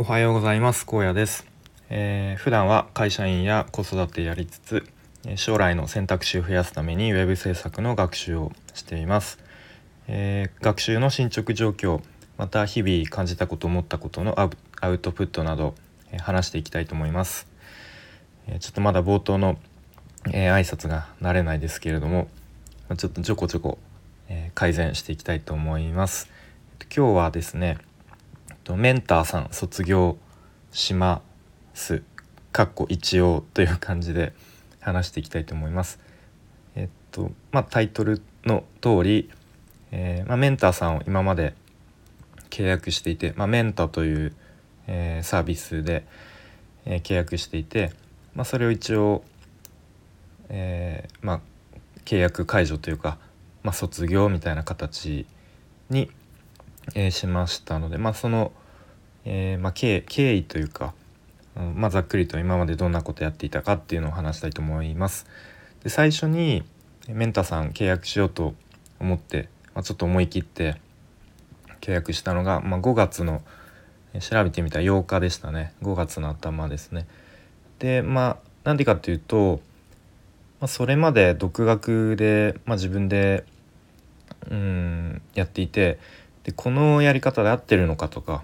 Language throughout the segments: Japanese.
おはようございます。高野です、えー、普段は会社員や子育てやりつつ将来の選択肢を増やすために web 制作の学習をしています、えー、学習の進捗状況また日々感じたこと思ったことのアウトプットなど、え、話していきたいと思います、えちょっとまだ冒頭の、えー挨拶が慣れないですけれどもちょっとちょこちょこ、え改善していきたいと思います。今日はですねとメンターさん卒業しますかっこ一応という感じで話していきたいと思います。えっとまあ、タイトルの通り、えー、まあ、メンターさんを今まで契約していて、まあ、メンターという、えー、サービスで、えー、契約していて、まあ、それを一応、えまあ、契約解除というか、まあ、卒業みたいな形に、えしましたので、まあ、その、えまあ、経緯というか、うんまあ、ざっくりと今までどんなことやっていたかっていうのを話したいと思います。で最初にメンタさん契約しようと思って、まあ、ちょっと思い切って契約したのが、まあ、5月の調べてみた8日でしたね5月の頭ですね。でまあなんでかっていうと、まあ、それまで独学で、まあ、自分でうんやっていてでこのやり方で合ってるのかとか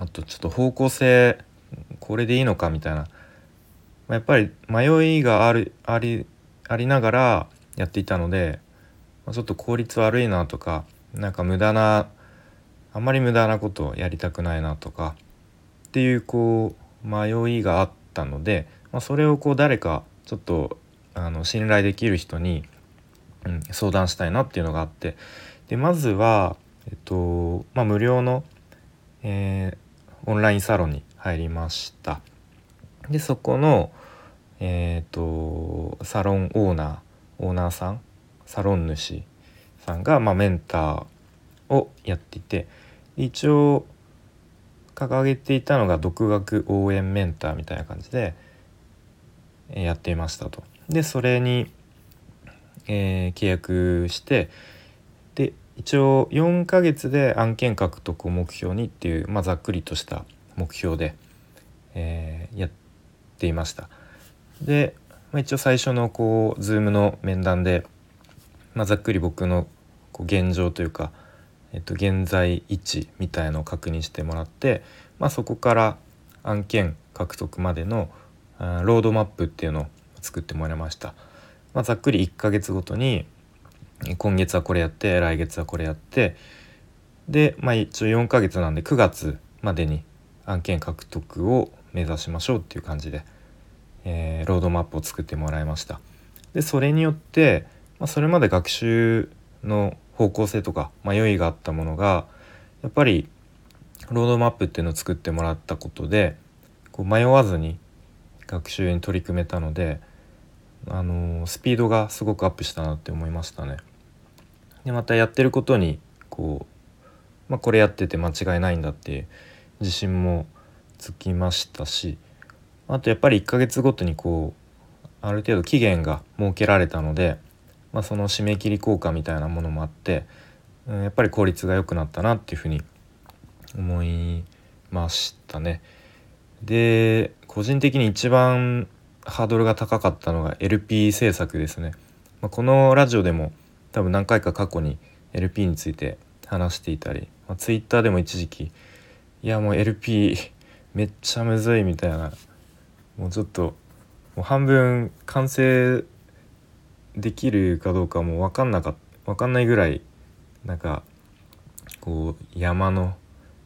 あとちょっと方向性これでいいのかみたいな、ま、やっぱり迷いがあるありありながらやっていたので、ま、ちょっと効率悪いなとかなんか無駄なあんまり無駄なことをやりたくないなとかっていうこう迷いがあったので、まあ、それをこう誰かちょっとあの信頼できる人に、うん、相談したいなっていうのがあって。でまずは、えっとまあ、無料の、えー、オンラインサロンに入りましたでそこのえっ、ー、とサロンオーナーオーナーさんサロン主さんが、まあ、メンターをやっていて一応掲げていたのが独学応援メンターみたいな感じでやっていましたと。でそれに、えー、契約してで一応4ヶ月で案件獲得を目標にっていう、まあ、ざっくりとした目標で、えー、やっていました。で、まあ、一応最初のこう Zoom の面談で、まあ、ざっくり僕のこう現状というか、えっと、現在位置みたいのを確認してもらって、まあ、そこから案件獲得までのあロードマップっていうのを作ってもらいました。まあ、ざっくり1ヶ月ごとに今月はこれやって来月はこれやってで、まあ、一応4ヶ月なんで9月までに案件獲得を目指しましょうっていう感じで、えー、ロードマップを作ってもらいました。でそれによって、まあ、それまで学習の方向性とか迷いがあったものがやっぱりロードマップっていうのを作ってもらったことでこう迷わずに学習に取り組めたので、あの、スピードがすごくアップしたなって思いましたね。でまたやってることにこう、まあ、これやってて間違いないんだっていう自信もつきましたしあとやっぱり1ヶ月ごとにこうある程度期限が設けられたので、まあ、その締め切り効果みたいなものもあって、うん、やっぱり効率が良くなったなっていうふうに思いましたね。で個人的に一番ハードルが高かったのが LP 制作ですね。まあ、このラジオでも多分何回か過去に LP について話していたり、まあ、Twitter でも一時期いやもう LP めっちゃむずいみたいなもうちょっともう半分完成できるかどうかも分かんなか分かんないぐらいなんかこう山の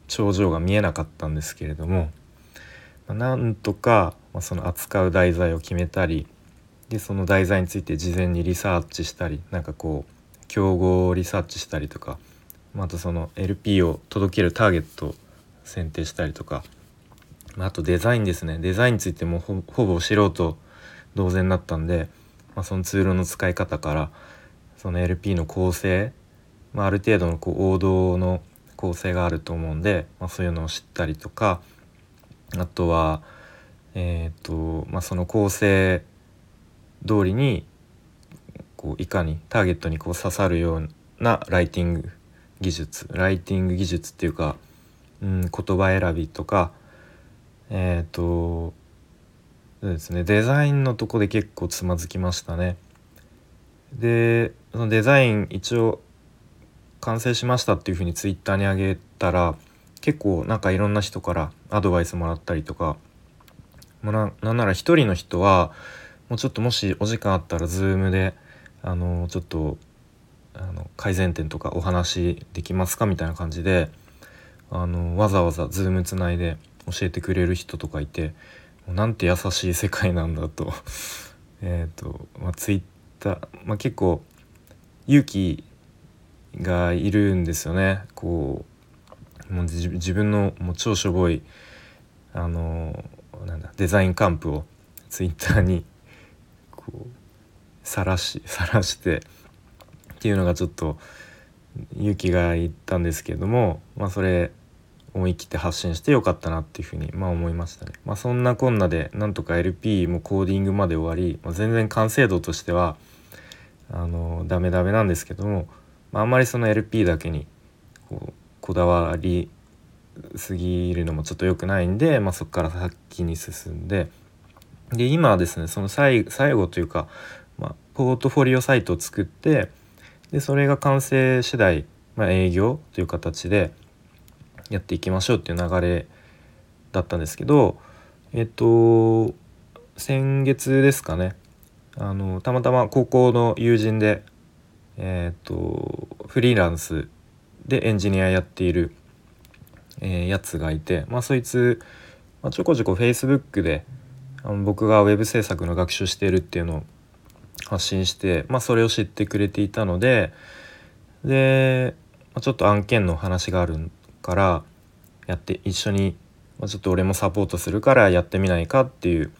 頂上が見えなかったんですけれども、なんとか、ま、その扱う題材を決めたりでその題材について事前にリサーチしたりなんかこう競合をリサーチしたりとか、まあ、とその LP を届けるターゲットを選定したりとか、まあ、あとデザインですね。デザインについてもほぼ素人同然だったんで、まあ、そのツールの使い方からその LP の構成、まあ、ある程度のこう王道の構成があると思うんで、まあ、そういうのを知ったりとかあとは、えーとまあ、その構成通りにこういかにターゲットにこう刺さるようなライティング技術ライティング技術っていうかうん、言葉選びとかえっ、ー、とですねデザインのとこで結構つまずきましたね。でそのデザイン一応完成しましたっていうふうにツイッターに上げたら結構なんかいろんな人からアドバイスもらったりとか。もうなんなら一人の人はもうちょっともしお時間あったら Zoom であのちょっとあの改善点とかお話できますかみたいな感じであのわざわざ Zoom つないで教えてくれる人とかいてなんて優しい世界なんだと。えっと、まあ、Twitter、まあ、結構勇気がいるんですよね。こうもう自分のもう超しょぼいあのなんだデザインカンプをツイッターにこう晒し晒してっていうのがちょっと勇気がいったんですけれども、まあ、それ思い切って発信してよかったなっていうふうにまあ思いましたね。まあ、そんなこんなでなんとか LP もコーディングまで終わり、まあ、全然完成度としてはあのダメダメなんですけども、まあ、あんまりその LP だけにこうこだわりすぎるのもちょっと良くないんで、まあ、そこから先に進んで。で今はですねその最後というか、まあ、ポートフォリオサイトを作ってでそれが完成次第、まあ、営業という形でやっていきましょうっていう流れだったんですけどえっと先月ですかね。あのたまたま高校の友人でえっとフリーランスでエンジニアやっているえー、やつがいて、まあ、そいつ、まあ、ちょこちょこ Facebook であの僕が web 制作の学習してるっていうのを発信して、まあ、それを知ってくれていたのでで、まあ、ちょっと案件の話があるからやって一緒に、まあ、ちょっと俺もサポートするからやってみないかっていう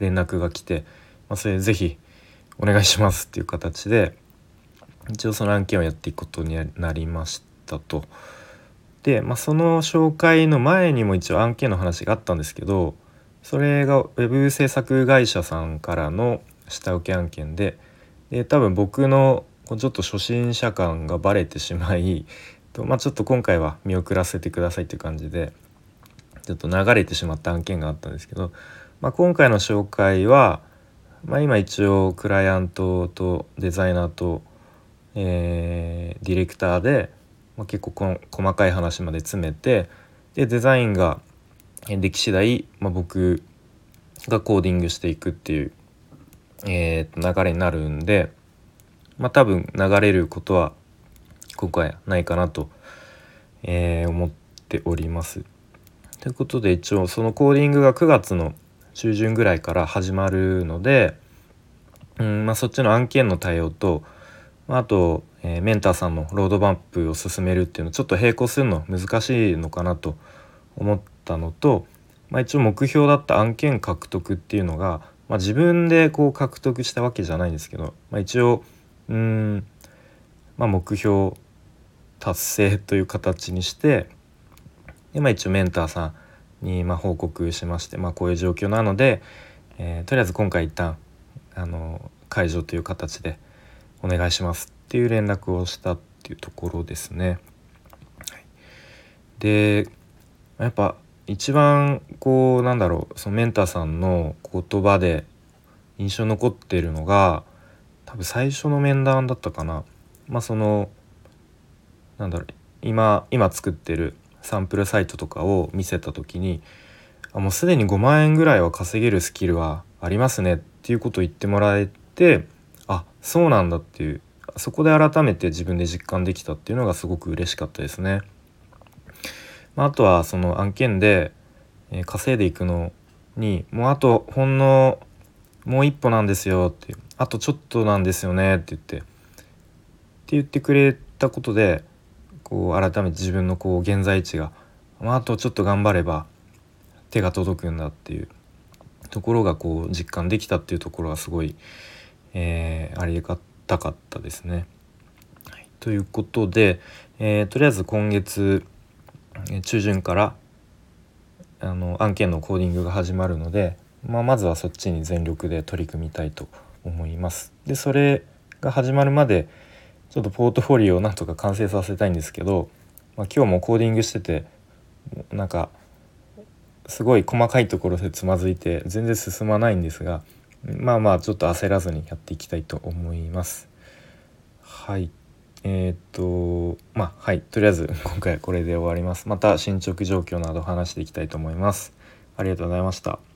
連絡が来て、まあ、それぜひお願いしますっていう形で一応その案件をやっていくことになりました。と。で、まあ、その紹介の前にも一応案件の話があったんですけどそれが web 制作会社さんからの下請け案件でで多分僕のちょっと初心者感がバレてしまい、まあ、ちょっと今回は見送らせてくださいっていう感じでちょっと流れてしまった案件があったんですけど、まあ、今回の紹介は、まあ、今一応クライアントとデザイナーと、えー、ディレクターでまあ、結構この細かい話まで詰めてでデザインができ次第、まあ、僕がコーディングしていくっていう、えー、流れになるんで、まあ、多分流れることは今回ないかなと、えー、思っております。ということで一応そのコーディングが9月の中旬ぐらいから始まるので、うんまあ、そっちの案件の対応と、まあ、とえー、メンターさんのロードマップを進めるっていうのちょっと並行するの難しいのかなと思ったのと、まあ、一応目標だった案件獲得っていうのが、まあ、自分でこう獲得したわけじゃないんですけど、まあ、一応うん、まあ、目標達成という形にしてで、まあ、一応メンターさんにま報告しまして、まあ、こういう状況なので、えー、とりあえず今回一旦あの解除という形でお願いしますっていう連絡をしたっていうところですね。でやっぱ一番こうなんだろうそのメンターさんの言葉で印象に残ってるのが多分最初の面談だったかな。まあそのなんだろう今今作ってるサンプルサイトとかを見せた時にあもうすでに5万円ぐらいは稼げるスキルはありますねっていうことを言ってもらえてそうなんだっていうそこで改めて自分で実感できたっていうのがすごく嬉しかったですね。まあ、あとはその案件で、稼いでいくのにもうあとほんのもう一歩なんですよってあとちょっとなんですよねって言ってって言ってくれたことでこう改めて自分のこう現在地が、まあ、あとちょっと頑張れば手が届くんだっていうところがこう実感できたっていうところはすごい、えー、ありがたかったですね。はい、ということで、えー、とりあえず今月中旬からあの案件のコーディングが始まるので、まあ、まずはそっちに全力で取り組みたいと思います。でそれが始まるまでちょっとポートフォリオをなんとか完成させたいんですけど、まあ、今日もコーディングしててなんかすごい細かいところでつまずいて全然進まないんですがまあまあちょっと焦らずにやっていきたいと思います。はいえー、っとまあはいとりあえず 今回はこれで終わります。また進捗状況など話していきたいと思います。ありがとうございました。